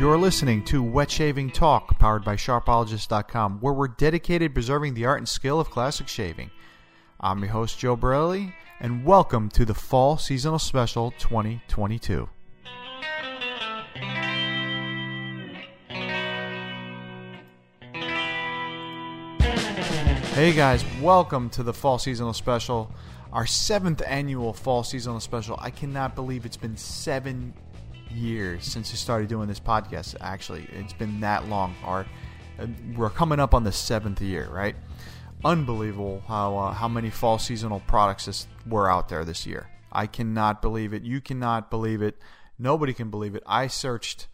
You're listening to Wet Shaving Talk, powered by Sharpologist.com, where we're dedicated preserving the art and skill of classic shaving. I'm your host, Joe Borelli, and welcome to the Fall Seasonal Special 2022. Hey guys, welcome to the Fall Seasonal Special, our seventh annual Fall Seasonal Special. I cannot believe it's been seven years since we started doing this podcast. Actually, it's been that long. Our uh, we're coming up on the seventh year, right? Unbelievable how uh, how many fall seasonal products this, were out there this year. I cannot believe it. You cannot believe it. Nobody can believe it. I searched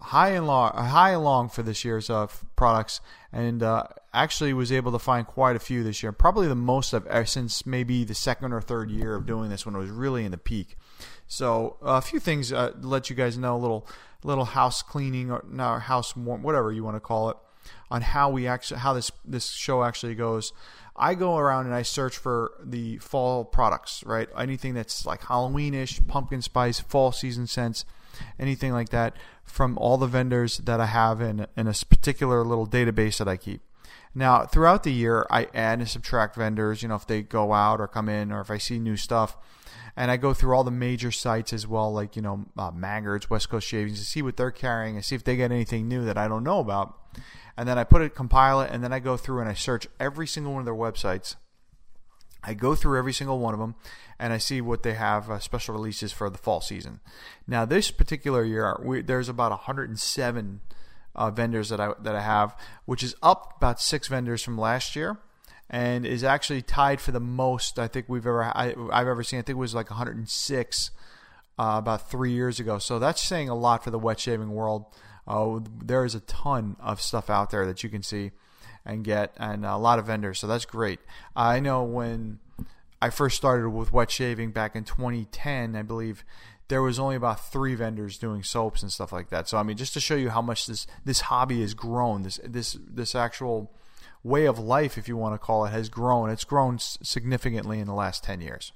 high and long, high and long for this year's uh, products, and uh, actually was able to find quite a few this year. Probably the most I've ever since maybe the second or third year of doing this when it was really in the peak. So a few things uh, let you guys know a little little house cleaning or house warm, whatever you want to call it, on how we actually how this this show actually goes. I go around and I search for the fall products, right? Anything that's like Halloweenish, pumpkin spice, fall season scents, anything like that from all the vendors that I have in in a particular little database that I keep. Now, throughout the year, I add and subtract vendors, you know, if they go out or come in or if I see new stuff and I go through all the major sites as well, like you know uh, Maggards, West Coast Shavings, to see what they're carrying and see if they get anything new that I don't know about. And then I put it, compile it, and then I go through and I search every single one of their websites. I go through every single one of them, and I see what they have uh, special releases for the fall season. Now, this particular year, we, there's about 107 uh, vendors that I that I have, which is up about six vendors from last year and is actually tied for the most I think we've ever I, have ever seen. I think it was like 106 uh, about three years ago. So that's saying a lot for the wet shaving world. Uh, there is a ton of stuff out there that you can see and get, and a lot of vendors. So that's great. I know when I first started with wet shaving back in 2010, I believe there was only about three vendors doing soaps and stuff like that. So I mean, just to show you how much this this hobby has grown, this this this actual way of life, if you want to call it, has grown. It's grown significantly in the last 10 years.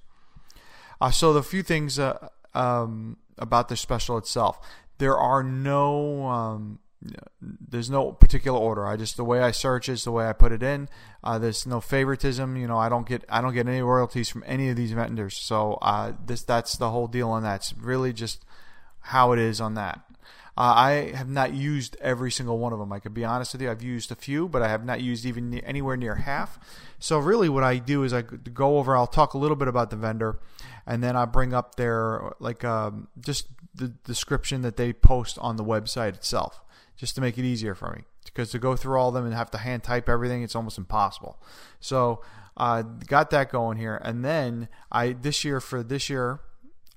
Uh, so, the few things uh, um, about the special itself there are no. Um, there's no particular order. I just the way I search is the way I put it in. Uh, there's no favoritism. You know, I don't get I don't get any royalties from any of these vendors. So uh, this that's the whole deal on that. It's really just how it is on that. Uh, I have not used every single one of them. I could be honest with you. I've used a few, but I have not used even anywhere near half. So really, what I do is I go over. I'll talk a little bit about the vendor, and then I bring up their like um, just the description that they post on the website itself, just to make it easier for me. Because to go through all of them and have to hand type everything, it's almost impossible. So uh, got that going here, and then I this year for this year,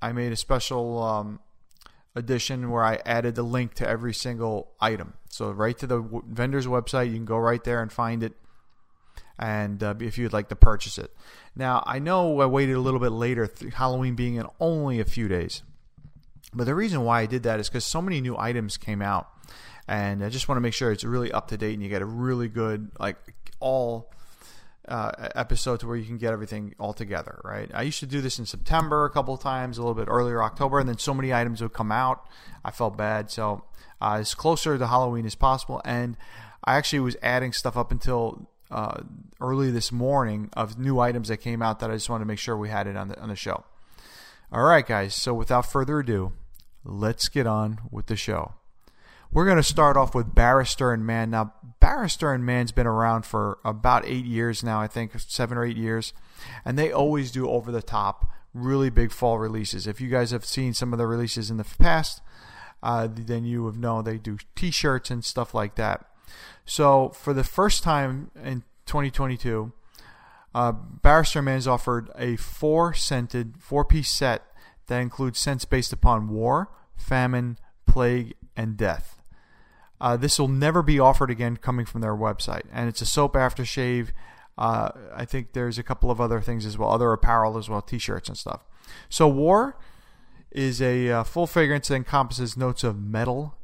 I made a special. Um, edition where I added the link to every single item. So right to the w- vendor's website, you can go right there and find it. And uh, if you'd like to purchase it, now I know I waited a little bit later, th- Halloween being in only a few days. But the reason why I did that is because so many new items came out, and I just want to make sure it's really up to date and you get a really good like all uh, episode to where you can get everything all together, right? I used to do this in September a couple of times, a little bit earlier October, and then so many items would come out. I felt bad, so uh, as closer to Halloween as possible. And I actually was adding stuff up until uh, early this morning of new items that came out that I just wanted to make sure we had it on the on the show. All right, guys. So without further ado, let's get on with the show. We're going to start off with Barrister and Mann. Now, Barrister and Mann's been around for about eight years now, I think, seven or eight years. And they always do over the top, really big fall releases. If you guys have seen some of the releases in the past, uh, then you have known they do t shirts and stuff like that. So, for the first time in 2022, uh, Barrister Mann's offered a four scented, four piece set that includes scents based upon war, famine, plague, and death. Uh, this will never be offered again coming from their website. And it's a soap aftershave. Uh, I think there's a couple of other things as well, other apparel as well, t shirts and stuff. So, War is a uh, full fragrance that encompasses notes of metal,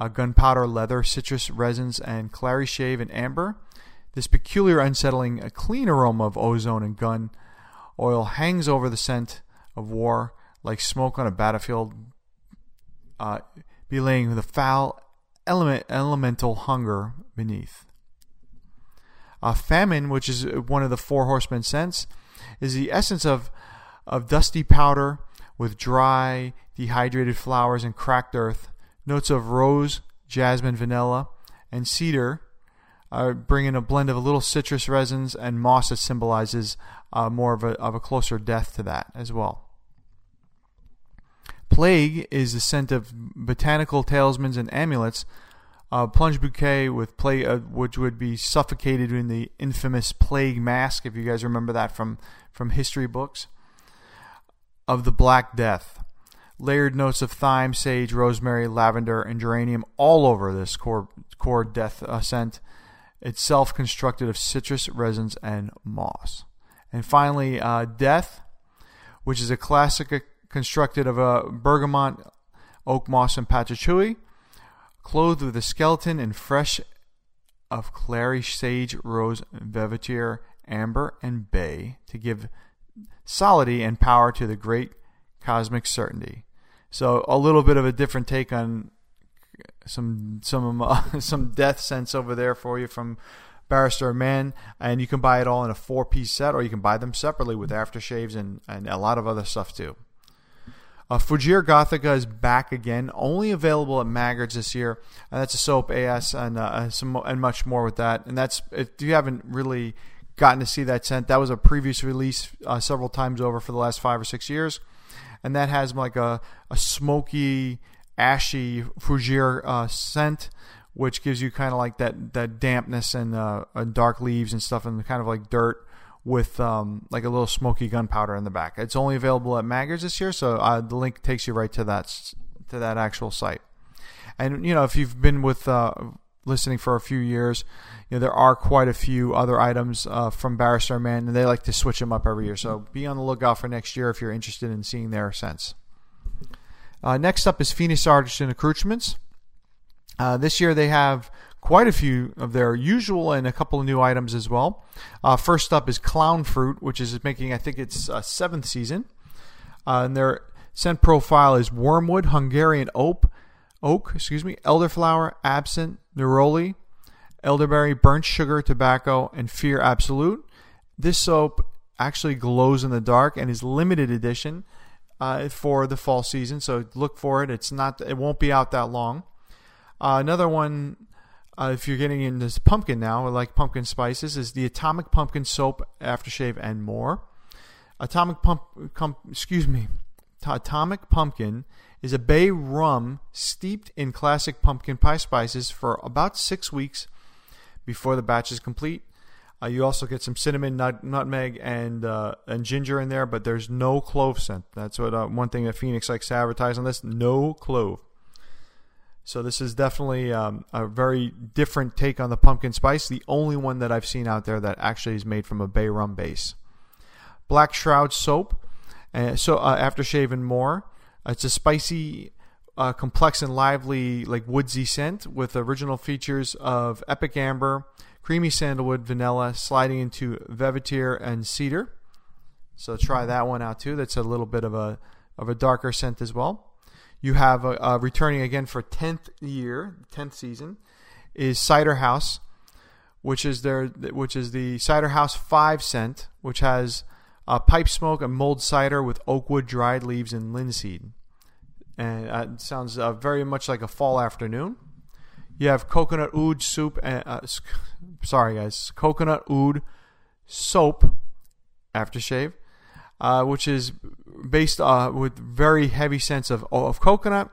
uh, gunpowder, leather, citrus resins, and clary sage and amber. This peculiar, unsettling, uh, clean aroma of ozone and gun oil hangs over the scent of war like smoke on a battlefield. Uh, belaying the foul element, elemental hunger beneath. Uh, famine, which is one of the four horsemen scents, is the essence of, of dusty powder with dry, dehydrated flowers and cracked earth, notes of rose, jasmine, vanilla, and cedar, uh, bringing a blend of a little citrus resins and moss that symbolizes uh, more of a, of a closer death to that as well. Plague is the scent of botanical talismans and amulets. Uh, plunge bouquet with plague, uh, which would be suffocated in the infamous plague mask, if you guys remember that from from history books. Of the Black Death, layered notes of thyme, sage, rosemary, lavender, and geranium all over this core core death uh, scent. Itself constructed of citrus resins and moss. And finally, uh, Death, which is a classic constructed of a bergamot, oak moss, and patchouli, clothed with a skeleton and fresh of clary sage, rose, vetiver, amber, and bay to give solidity and power to the great cosmic certainty. So a little bit of a different take on some some uh, some death sense over there for you from Barrister Mann, and you can buy it all in a four piece set, or you can buy them separately with aftershaves and and a lot of other stuff too. Uh, Fougere Gothica is back again, only available at Maggard's this year, and that's a soap AS and uh, some and much more with that. And that's if you haven't really gotten to see that scent, that was a previous release uh, several times over for the last five or six years, and that has like a a smoky, ashy Fougere uh, scent, which gives you kind of like that that dampness and, uh, and dark leaves and stuff, and kind of like dirt with um, like a little smoky gunpowder in the back. It's only available at Maggard's this year, so uh, the link takes you right to that to that actual site. And you know, if you've been with uh, listening for a few years, you know there are quite a few other items uh, from Barrister Mann, and they like to switch them up every year. So be on the lookout for next year if you're interested in seeing their scents. Uh, next up is Phoenix Artisan Accoutrements. Uh, this year they have quite a few of their usual and a couple of new items as well. Uh, first up is Clown Fruit, which is making, I think it's uh, seventh season. Uh, and their scent profile is wormwood, Hungarian oak, oak, excuse me, elderflower, absinthe, neroli, elderberry, burnt sugar, tobacco, and fear absolute. This soap actually glows in the dark and is limited edition uh, for the fall season, so look for it. It's not, it won't be out that long. Uh, another one uh, if you're getting into pumpkin now, like pumpkin spices, is the Atomic Pumpkin Soap, Aftershave, and more. Atomic Pump, com, excuse me, Atomic Pumpkin is a bay rum steeped in classic pumpkin pie spices for about six weeks before the batch is complete. Uh, you also get some cinnamon, nut, nutmeg, and uh, and ginger in there, but there's no clove scent. That's what uh, one thing that Phoenix likes to advertise on this: no clove. So this is definitely um, a very different take on the pumpkin spice. The only one that I've seen out there that actually is made from a bay rum base. Black Shroud soap, uh, so uh, aftershave and more. It's a spicy, uh, complex and lively, like woodsy scent with original features of epic amber, creamy sandalwood, vanilla, sliding into vetiver and cedar. So try that one out too. That's a little bit of a of a darker scent as well you have uh, returning again for 10th year, 10th season, is Cider House, which is their which is the Cider House 5 scent, which has uh, pipe smoke and mulled cider with oakwood dried leaves and linseed. And it sounds uh, very much like a fall afternoon. You have coconut oud soup and uh, sorry guys, coconut oud soap aftershave, uh, which is based uh, with very heavy sense of of coconut.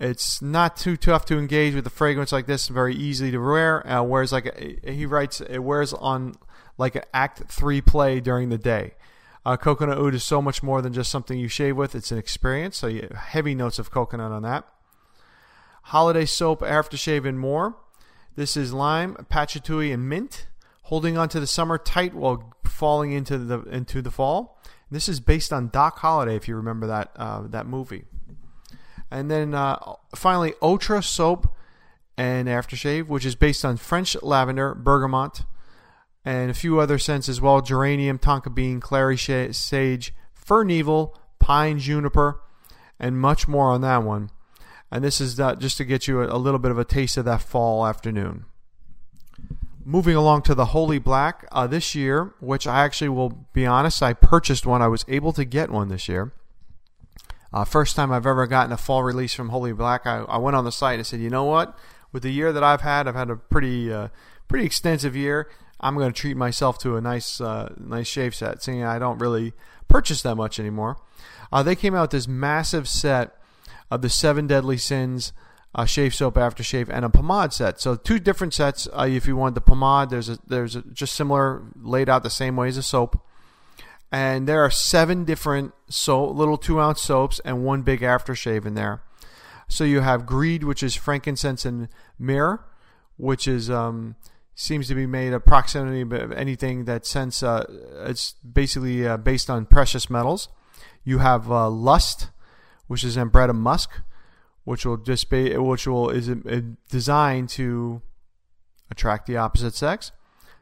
It's not too tough to engage with a fragrance like this. Very easy to wear. Uh, whereas like a, he writes, it wears on like an Act Three play during the day. Uh, coconut oud is so much more than just something you shave with. It's an experience. So heavy notes of coconut on that. Holiday soap, aftershave, and more. This is lime, patchouli, and mint, holding onto the summer tight while falling into the into the fall. This is based on Doc Holliday, if you remember that uh, that movie. And then uh, finally, Ultra soap and aftershave, which is based on French lavender, bergamot, and a few other scents as well: geranium, tonka bean, clary sage, needle, pine, juniper, and much more on that one. And this is uh, just to get you a, a little bit of a taste of that fall afternoon. Moving along to the Holy Black uh, this year, which I actually will be honest, I purchased one. I was able to get one this year. Uh, first time I've ever gotten a fall release from Holy Black. I, I went on the site and said, you know what? With the year that I've had, I've had a pretty uh, pretty extensive year. I'm going to treat myself to a nice uh, nice shave set, seeing I don't really purchase that much anymore. Uh, they came out with this massive set of the seven deadly sins uh, shave soap, aftershave, and a pomade set. So two different sets. Uh, if you want the pomade, there's a there's a, just similar laid out the same way as a soap and there are seven different so little two ounce soaps and one big aftershave in there. So you have Greed, which is frankincense and myrrh, which is um, seems to be made of proximity of anything that sense. Uh, it's basically uh, based on precious metals. You have uh, Lust, which is ambrette musk, which will just be which will is designed to attract the opposite sex.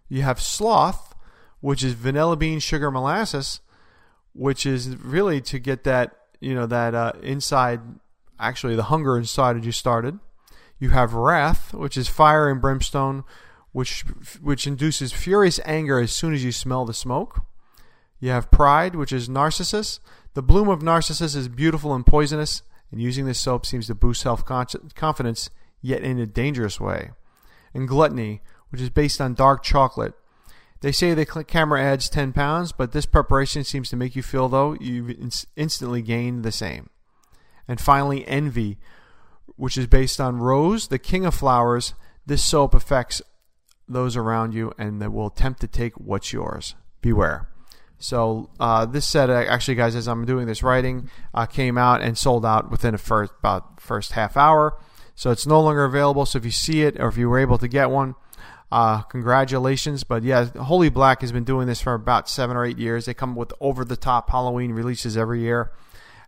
You have Sloth, which is vanilla bean sugar molasses, which is really to get that you know that uh, inside actually the hunger inside that you started. You have wrath, which is fire and brimstone, which which induces furious anger as soon as you smell the smoke. You have pride, which is narcissus. The bloom of narcissus is beautiful and poisonous, and using this soap seems to boost self confidence, yet in a dangerous way. And gluttony, which is based on dark chocolate, they say the camera adds 10 pounds, but this preparation seems to make you feel, though, you've instantly gained the same. And finally, envy, which is based on rose, the king of flowers. This soap affects those around you and that will attempt to take what's yours. Beware. So uh, this set, actually, guys, as I'm doing this writing, uh, came out and sold out within a first about first half hour. So it's no longer available. So if you see it or if you were able to get one, uh, congratulations. But yeah, Holy Black has been doing this for about seven or eight years. They come with over the top Halloween releases every year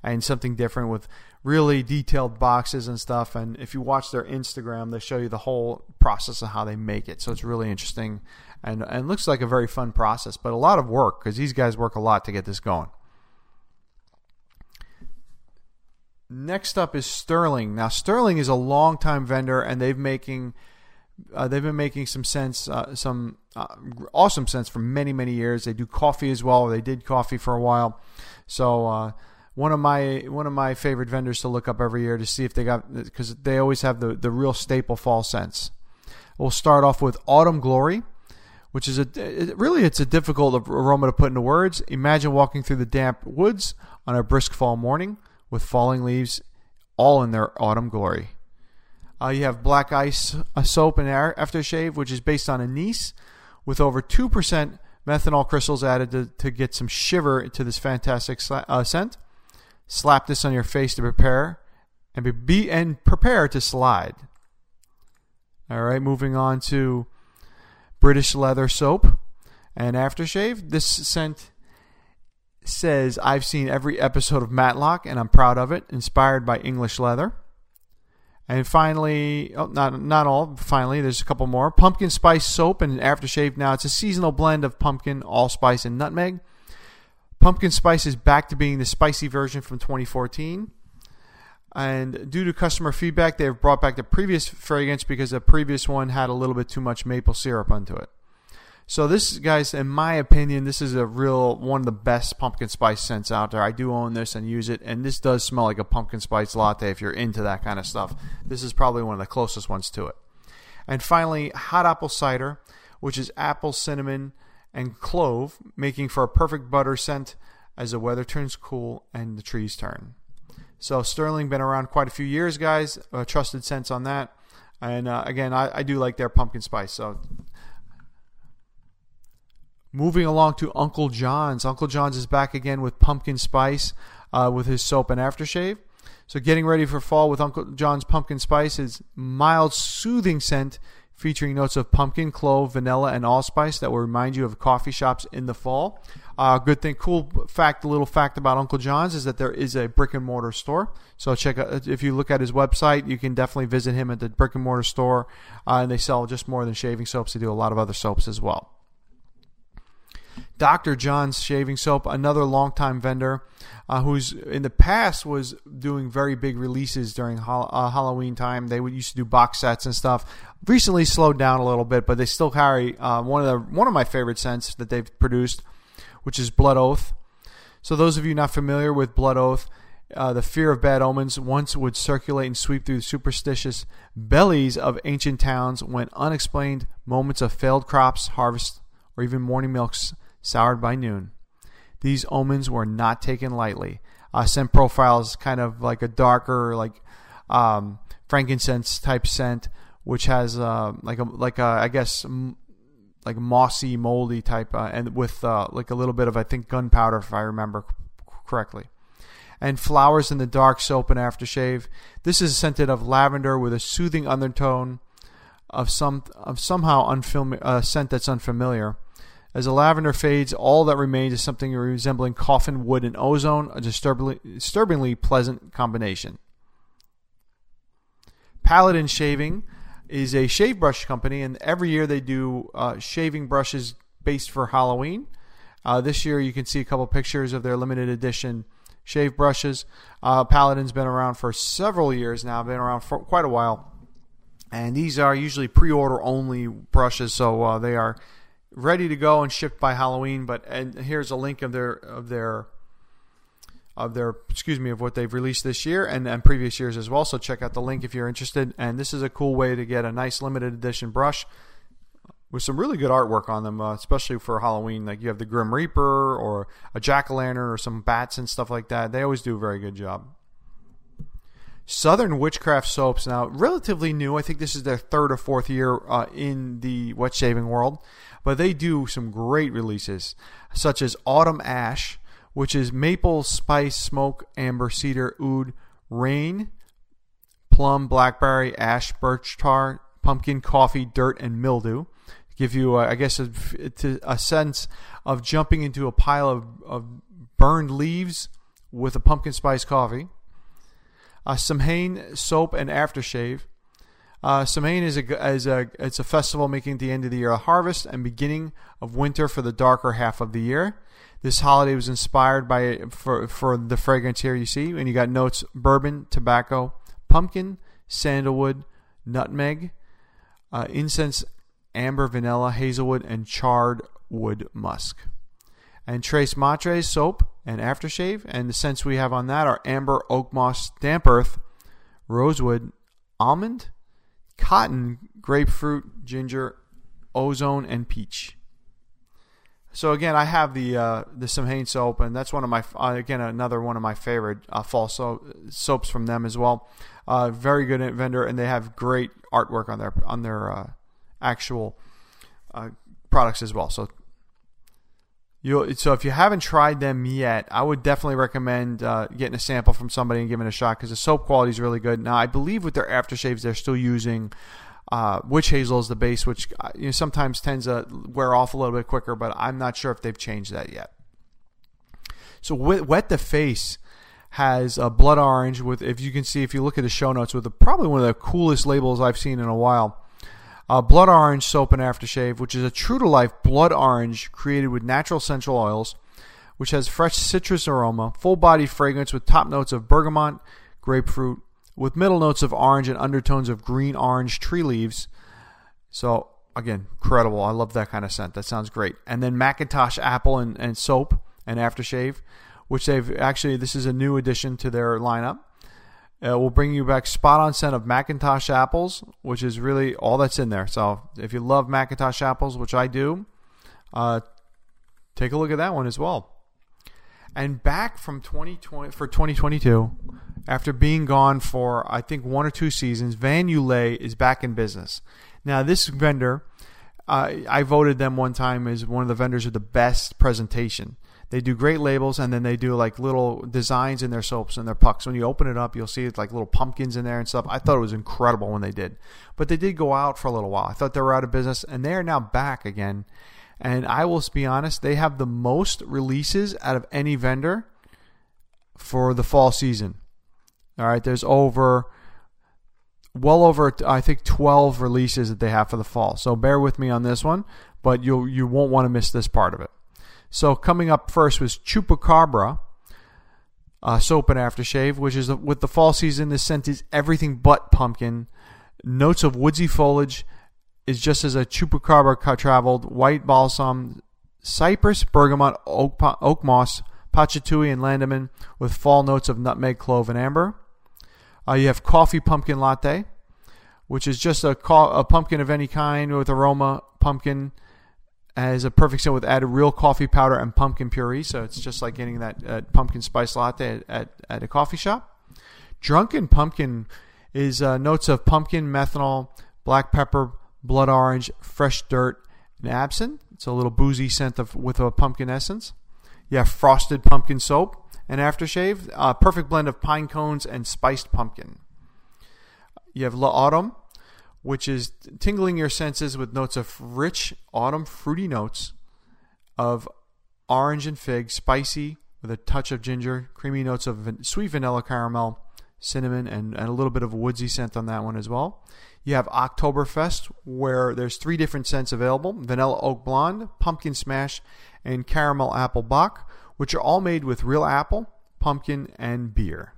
and something different with really detailed boxes and stuff. And if you watch their Instagram, they show you the whole process of how they make it. So it's really interesting and, and looks like a very fun process, but a lot of work because these guys work a lot to get this going. Next up is Sterling. Now, Sterling is a longtime vendor, and they've making uh, they've been making some sense, uh, some uh, awesome sense for many, many years. They do coffee as well. They did coffee for a while. So uh, one of my one of my favorite vendors to look up every year to see if they got because they always have the the real staple fall scents. We'll start off with Autumn Glory, which is a it, really it's a difficult aroma to put into words. Imagine walking through the damp woods on a brisk fall morning with falling leaves, all in their autumn glory. Uh, you have Black Ice a soap and aftershave, which is based on anise, with over 2% menthol crystals added to, to get some shiver to this fantastic uh, scent. Slap this on your face to prepare and be, be and prepare to slide. All right, moving on to British leather soap and aftershave. This scent says I've seen every episode of Matlock and I'm proud of it, inspired by English leather. And finally, oh, not not all. Finally, there's a couple more. Pumpkin spice soap and aftershave. Now it's a seasonal blend of pumpkin, allspice, and nutmeg. Pumpkin spice is back to being the spicy version from 2014. And due to customer feedback, they have brought back the previous fragrance because the previous one had a little bit too much maple syrup onto it. So this, guys, in my opinion, this is a real one of the best pumpkin spice scents out there. I do own this and use it, and this does smell like a pumpkin spice latte if you're into that kind of stuff. This is probably one of the closest ones to it. And finally, hot apple cider, which is apple, cinnamon, and clove, making for a perfect butter scent as the weather turns cool and the trees turn. So Sterling been around quite a few years, guys. Trusted sense on that. And uh, again, I, I do like their pumpkin spice. So Moving along to Uncle John's. Uncle John's is back again with pumpkin spice uh, with his soap and aftershave. So, getting ready for fall with Uncle John's pumpkin spice is mild, soothing scent featuring notes of pumpkin, clove, vanilla, and allspice that will remind you of coffee shops in the fall. Uh, good thing, cool fact, a little fact about Uncle John's is that there is a brick and mortar store. So check out, if you look at his website, you can definitely visit him at the brick and mortar store. Uh, and they sell just more than shaving soaps. They do a lot of other soaps as well. Dr. Jon's Shaving Soap, another longtime vendor uh, who's in the past was doing very big releases during uh, Halloween time. They would used to do box sets and stuff. Recently slowed down a little bit, but they still carry uh, one of the one of my favorite scents that they've produced, which is Blood Oath. So those of you not familiar with Blood Oath, uh, the fear of bad omens once would circulate and sweep through the superstitious bellies of ancient towns when unexplained moments of failed crops, harvest, or even morning milks soured by noon. These omens were not taken lightly. Uh, scent profiles kind of like a darker, like um, frankincense type scent, which has uh, like a like a I guess m- like mossy, moldy type, uh, and with uh, like a little bit of I think gunpowder if I remember correctly and flowers in the dark soap and aftershave. This is scented of lavender with a soothing undertone of some of somehow unfamiliar uh, scent that's unfamiliar. As the lavender fades, all that remains is something resembling coffin wood and ozone, a disturbingly, disturbingly pleasant combination. Paladin Shaving is a shave brush company, and every year they do uh, shaving brushes based for Halloween. Uh, this year, you can see a couple pictures of their limited edition shave brushes. Uh, Paladin's been around for several years now, been around for quite a while. And these are usually pre order only brushes, so uh, they are ready to go and shipped by Halloween. But and here's a link of their of their of their excuse me of what they've released this year and, and previous years as well. So check out the link if you're interested. And this is a cool way to get a nice limited edition brush with some really good artwork on them, uh, especially for Halloween. Like you have the Grim Reaper or a jack o' lantern or some bats and stuff like that. They always do a very good job. Southern Witchcraft Soaps now relatively new. I think this is their third or fourth year uh, in the wet shaving world, but they do some great releases, such as Autumn Ash, which is maple, spice, smoke, amber, cedar, oud, rain, plum, blackberry, ash, birch tar, pumpkin, coffee, dirt, and mildew give you, uh, I guess, a, a, sense of jumping into a pile of, of burned leaves with a pumpkin spice coffee. Uh, Samhain soap and aftershave. Uh, is a, a it's a festival making the end of the year a harvest and beginning of winter for the darker half of the year. This holiday was inspired by for for the fragrance here you see, and you got notes bourbon, tobacco, pumpkin, sandalwood, nutmeg, uh, incense, amber vanilla, hazelwood, and charred wood musk. And Tres Matres soap and aftershave. And the scents we have on that are amber, oak moss, damp earth, rosewood, almond, cotton, grapefruit, ginger, ozone, and peach. So again, I have the uh, the Samhain soap, and that's one of my uh, again another one of my favorite uh, fall so- soaps from them as well. Uh, very good vendor, and they have great artwork on their on their uh, actual uh, products as well. So you so if you haven't tried them yet, I would definitely recommend uh, getting a sample from somebody and giving it a shot because the soap quality is really good. Now I believe with their aftershaves, they're still using uh, witch hazel as the base, which uh, you know, sometimes tends to wear off a little bit quicker, but I'm not sure if they've changed that yet. So wet the face has a blood orange with if you can see if you look at the show notes with a, probably one of the coolest labels I've seen in a while uh, blood orange soap and aftershave, which is a true to life blood orange created with natural essential oils, which has fresh citrus aroma, full body fragrance with top notes of bergamot, grapefruit, with middle notes of orange and undertones of green orange tree leaves. So, again, incredible. I love that kind of scent. That sounds great. And then McIntosh apple and, and soap and aftershave, which they've actually, this is a new addition to their lineup. Uh, we'll bring you back spot on scent of McIntosh apples, which is really all that's in there. So if you love McIntosh apples, which I do, uh, take a look at that one as well. And back from 2020 for 2022, after being gone for I think one or two seasons, Van Yulay is back in business. Now this vendor, uh, I voted them one time as one of the vendors with the best presentation. They do great labels, and then they do like little designs in their soaps and their pucks. When you open it up, you'll see it's like little pumpkins in there and stuff. I thought it was incredible when they did, but they did go out for a little while. I thought they were out of business, and they are now back again. And I will be honest, they have the most releases out of any vendor for the fall season. All right, there's over well over I think 12 releases that they have for the fall. So bear with me on this one, but you you won't want to miss this part of it. So coming up first was Chupacabra uh, soap and aftershave, which is with the fall season. This scent is everything but pumpkin. Notes of woodsy foliage is just as a Chupacabra traveled. White balsam, cypress, bergamot, oak, oak moss, patchouli, and labdanum with fall notes of nutmeg, clove, and amber. Uh, you have coffee pumpkin latte, which is just a, a pumpkin of any kind with aroma, pumpkin has a perfect scent with added real coffee powder and pumpkin puree. So it's just like getting that uh, pumpkin spice latte at, at, at, a coffee shop. Drunken pumpkin is uh, notes of pumpkin, menthol, black pepper, blood orange, fresh dirt, and absinthe. It's a little boozy scent of, with a pumpkin essence. You have frosted pumpkin soap and aftershave, a perfect blend of pine cones and spiced pumpkin. You have La Autumn, which is tingling your senses with notes of rich autumn fruity notes of orange and fig, spicy with a touch of ginger, creamy notes of sweet vanilla caramel, cinnamon, and, and a little bit of woodsy scent on that one as well. You have Oktoberfest, where there's three different scents available vanilla oak blonde, pumpkin smash, and caramel apple bock, which are all made with real apple, pumpkin, and beer.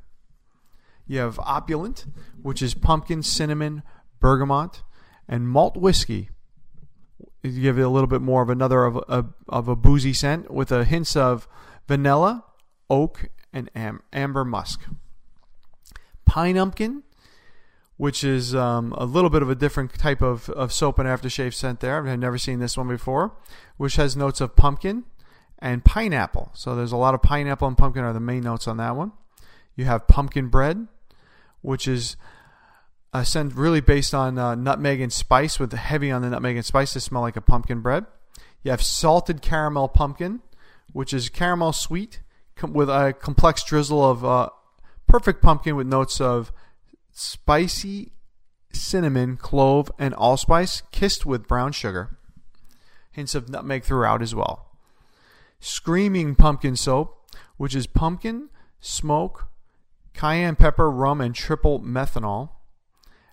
You have Opulent, which is pumpkin, cinnamon, bergamot, and malt whiskey. You give it a little bit more of another of a, of a boozy scent with a hints of vanilla, oak, and am, amber musk. Pine Umpkin, which is um, a little bit of a different type of, of soap and aftershave scent there. I've never seen this one before, which has notes of pumpkin and pineapple. So there's a lot of pineapple and pumpkin are the main notes on that one. You have pumpkin bread, which is a scent really based on uh, nutmeg and spice, with heavy on the nutmeg and spice to smell like a pumpkin bread. You have salted caramel pumpkin, which is caramel sweet with a complex drizzle of uh, perfect pumpkin with notes of spicy cinnamon, clove, and allspice, kissed with brown sugar. Hints of nutmeg throughout as well. Screaming pumpkin soap, which is pumpkin, smoke, cayenne pepper, rum, and triple menthol.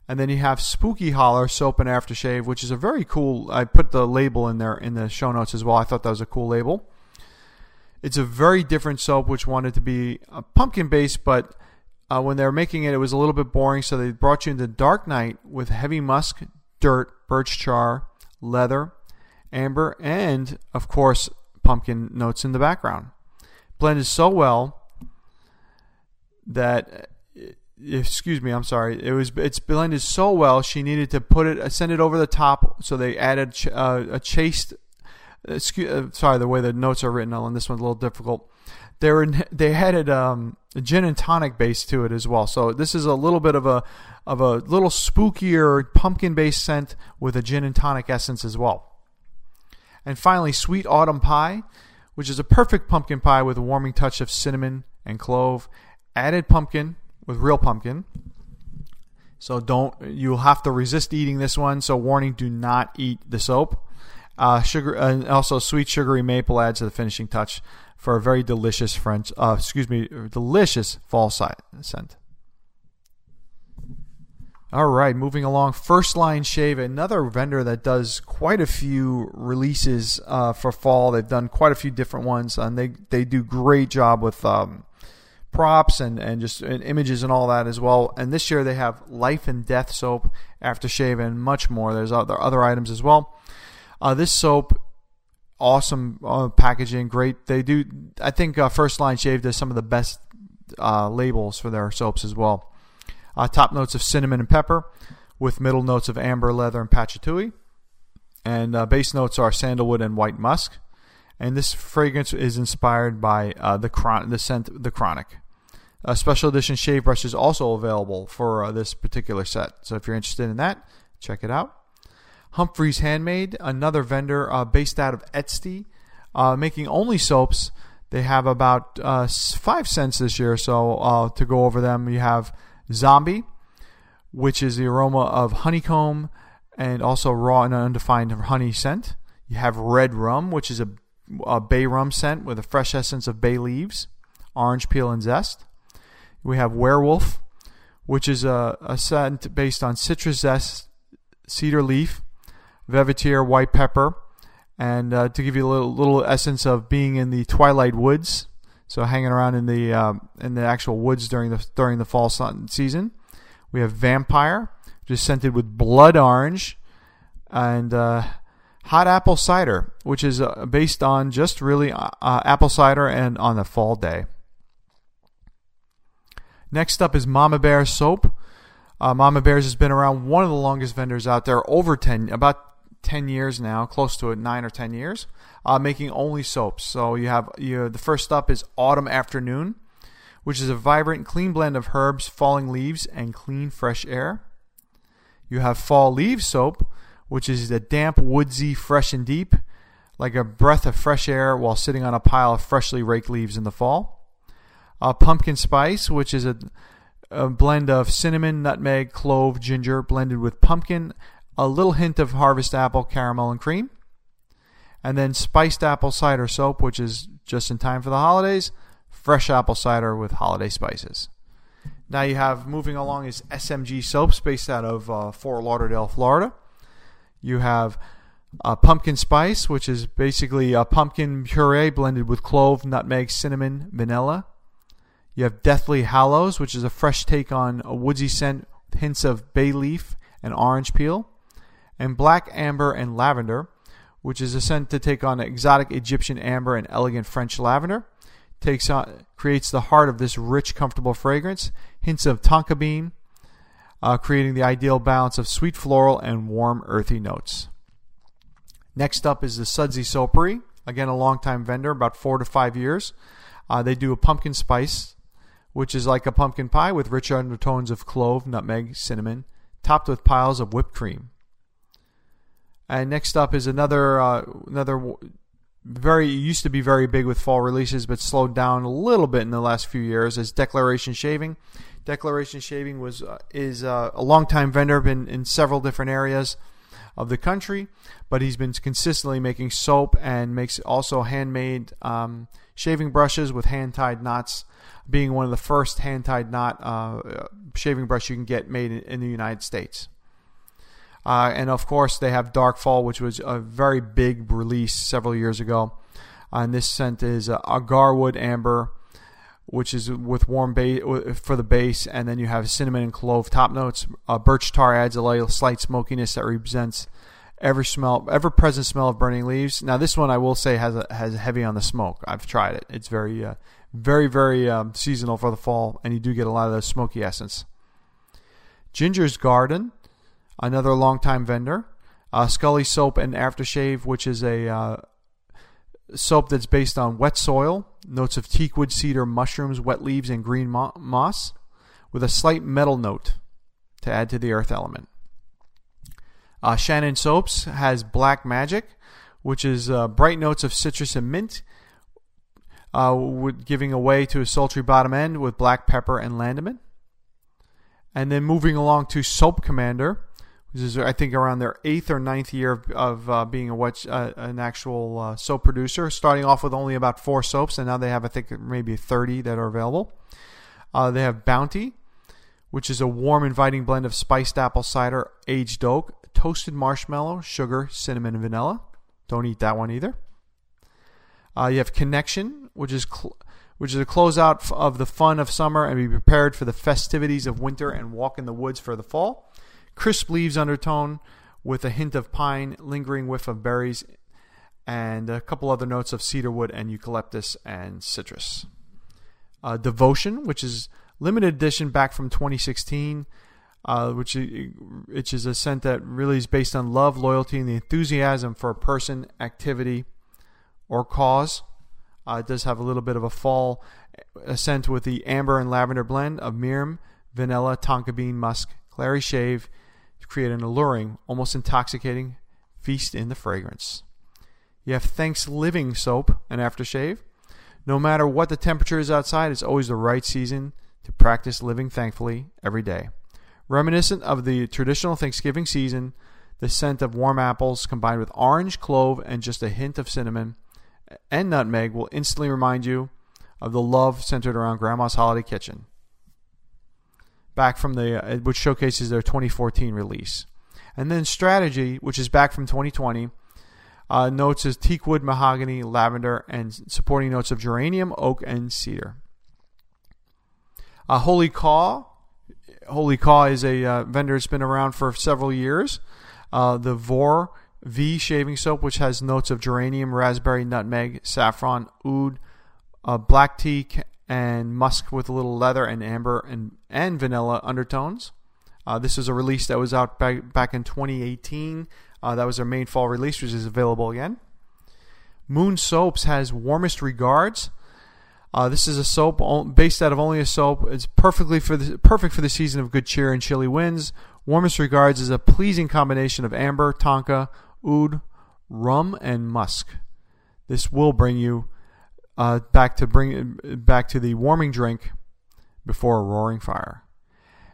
And then you have Spooky Holler soap and aftershave, which is a very cool. I put the label in there in the show notes as well. I thought that was a cool label. It's a very different soap, which wanted to be a pumpkin based, but uh, when they were making it, it was a little bit boring. So they brought you into Dark Night with heavy musk, dirt, birch char, leather, amber, and of course pumpkin notes in the background. Blended so well that excuse me, I'm sorry. It was it's blended so well. She needed to put it, send it over the top. So they added ch- uh, a chaste. Excuse, uh, sorry, the way the notes are written on this one's a little difficult. They were they added um, a gin and tonic base to it as well. So this is a little bit of a of a little spookier pumpkin based scent with a gin and tonic essence as well. And finally, sweet autumn pie, which is a perfect pumpkin pie with a warming touch of cinnamon and clove. Added pumpkin with real pumpkin. So don't you'll have to resist eating this one. So warning: do not eat the soap. Uh, sugar and also sweet sugary maple adds to the finishing touch for a very delicious French. Uh, excuse me, delicious fall scent. All right, moving along. First Line Shave, another vendor that does quite a few releases uh, for fall. They've done quite a few different ones, and they they do great job with um, props and, and just and images and all that as well. And this year they have life and death soap, aftershave, and much more. There's other other items as well. Uh, this soap, awesome uh, packaging, great. They do. I think uh, First Line Shave does some of the best uh, labels for their soaps as well. Uh, top notes of cinnamon and pepper, with middle notes of amber, leather, and patchouli. And uh, base notes are sandalwood and white musk and this fragrance is inspired by uh, the chron- the scent the chronic a special edition shave brush is also available for uh, this particular set. So if you're interested in that, check it out. Humphreys Handmade, another vendor uh, based out of Etsy, uh, making only soaps. They have about uh, five cents this year. So uh, to go over them, you have Zombie, which is the aroma of honeycomb and also raw and undefined honey scent. You have Red Rum, which is a, a bay rum scent with a fresh essence of bay leaves, orange peel, and zest. We have Werewolf, which is a, a scent based on citrus zest, cedar leaf, velvetier white pepper, and uh, to give you a little, little essence of being in the twilight woods, so hanging around in the um, in the actual woods during the during the fall season. We have vampire, just scented with blood orange, and uh, hot apple cider, which is uh, based on just really uh, apple cider and on a fall day. Next up is Mama Bear soap. Uh, Mama Bears has been around one of the longest vendors out there, over 10, about 10 years now, close to it, 9 or 10 years, uh, making only soaps. So you have you, the first up is Autumn Afternoon, which is a vibrant, clean blend of herbs, falling leaves, and clean, fresh air. You have Fall Leaves soap, which is a damp, woodsy, fresh and deep, like a breath of fresh air while sitting on a pile of freshly raked leaves in the fall. Uh, pumpkin Spice, which is a a blend of cinnamon, nutmeg, clove, ginger, blended with pumpkin, a little hint of harvest apple, caramel, and cream. And then spiced apple cider soap, which is just in time for the holidays, fresh apple cider with holiday spices. Now you have moving along is SMG soaps based out of uh, Fort Lauderdale, Florida. You have uh, pumpkin spice, which is basically a pumpkin puree blended with clove, nutmeg, cinnamon, vanilla. You have Deathly Hallows, which is a fresh take on a woodsy scent hints of bay leaf and orange peel. And Black Amber and Lavender, which is a scent to take on exotic Egyptian amber and elegant French lavender. Takes on, creates the heart of this rich, comfortable fragrance. Hints of tonka bean, uh, creating the ideal balance of sweet floral and warm, earthy notes. Next up is the Sudsy Soapery. Again, a long-time vendor, about four to five years. Uh, they do a pumpkin spice which is like a pumpkin pie with rich undertones of clove, nutmeg, cinnamon, topped with piles of whipped cream. And next up is another uh, another very used to be very big with fall releases, but slowed down a little bit in the last few years. Is Declaration Shaving. Declaration Shaving was uh, is uh, a longtime vendor, been in several different areas of the country, but he's been consistently making soap and makes also handmade um, shaving brushes with hand tied knots being one of the first hand tied knot uh, shaving brush you can get made in, in the United States. Uh, and of course, they have Dark Fall, which was a very big release several years ago. Uh, and this scent is uh, agarwood amber, which is with warm base for the base, and then you have cinnamon and clove top notes. Uh, birch tar adds a slight smokiness that represents ever smell, ever present smell of burning leaves. Now, this one I will say has a, has heavy on the smoke. I've tried it; it's very uh, very, very um, seasonal for the fall, and you do get a lot of the smoky essence. Ginger's Garden, another longtime vendor. Uh, Scully Soap and Aftershave, which is a uh, soap that's based on wet soil, notes of teakwood, cedar, mushrooms, wet leaves, and green mo- moss, with a slight metal note to add to the earth element. Uh, Shannon Soaps has Black Magic, which is uh, bright notes of citrus and mint, uh, giving away to a sultry bottom end with black pepper and labdanum. And then moving along to Soap Commander, which is I think around their eighth or ninth year of, of uh, being a uh, an actual uh, soap producer, starting off with only about four soaps, and now they have I think maybe 30 that are available. Uh, they have Bounty, which is a warm, inviting blend of spiced apple cider, aged oak, toasted marshmallow, sugar, cinnamon, and vanilla. Don't eat that one either. Uh, you have Connection, which is cl- which is a closeout of the fun of summer and be prepared for the festivities of winter and walk in the woods for the fall. Crisp leaves undertone with a hint of pine, lingering whiff of berries, and a couple other notes of cedarwood and eucalyptus and citrus. Uh, Devotion, which is limited edition back from 2016. Uh, which which is a scent that really is based on love, loyalty, and the enthusiasm for a person, activity, or cause. Uh, it does have a little bit of a fall scent with the amber and lavender blend of mirum, vanilla, tonka bean, musk, clary sage to create an alluring, almost intoxicating feast in the fragrance. You have Thanksgiving soap and aftershave. No matter what the temperature is outside, it's always the right season to practice living thankfully every day. Reminiscent of the traditional Thanksgiving season, the scent of warm apples combined with orange, clove, and just a hint of cinnamon and nutmeg will instantly remind you of the love centered around Grandma's Holiday Kitchen. Back from the, uh, which showcases their 2014 release. And then Strategy, which is back from 2020, Uh, notes is teakwood, mahogany, lavender, and supporting notes of geranium, oak, and cedar. Uh, Holy Caw. Holy Caw is a uh, vendor that's been around for several years. Uh, the Vor V shaving soap, which has notes of geranium, raspberry, nutmeg, saffron, oud, uh, black tea, and musk with a little leather and amber and, and vanilla undertones. Uh, this is a release that was out back, back in 2018. Uh, that was their main fall release, which is available again. Moon Soaps has Warmest Regards. Uh, this is a soap based out of only a soap. It's perfectly for the perfect for the season of good cheer and chilly winds. Warmest Regards is a pleasing combination of amber, tonka, oud, rum, and musk. This will bring you uh, back to bring back to the warming drink before a roaring fire.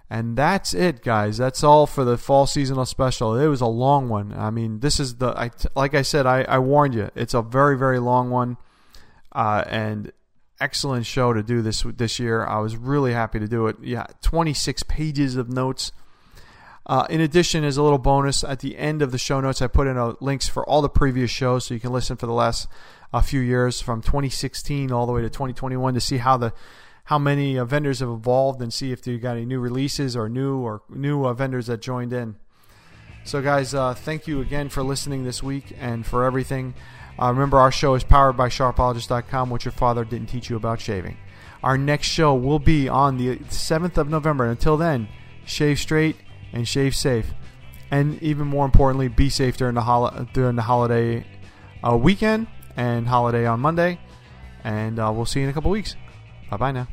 And that's it, guys. That's all for the fall seasonal special. It was a long one. I mean, this is the I, like I said. I, I warned you. It's a very very long one, uh, and excellent show to do this this year. I was really happy to do it. Yeah, 26 pages of notes. Uh, in addition, as a little bonus, at the end of the show notes, I put in a, links for all the previous shows, so you can listen for the last a few years from 2016 all the way to 2021 to see how the how many uh, vendors have evolved and see if they got any new releases or new or new uh, vendors that joined in. So, guys, uh, thank you again for listening this week and for everything. Uh, remember, our show is powered by SharpOlogist.com, what your father didn't teach you about shaving. Our next show will be on the 7th of November. Until then, shave straight and shave safe. And even more importantly, be safe during the, hol- during the holiday uh, weekend and holiday on Monday. And uh, we'll see you in a couple weeks. Bye bye now.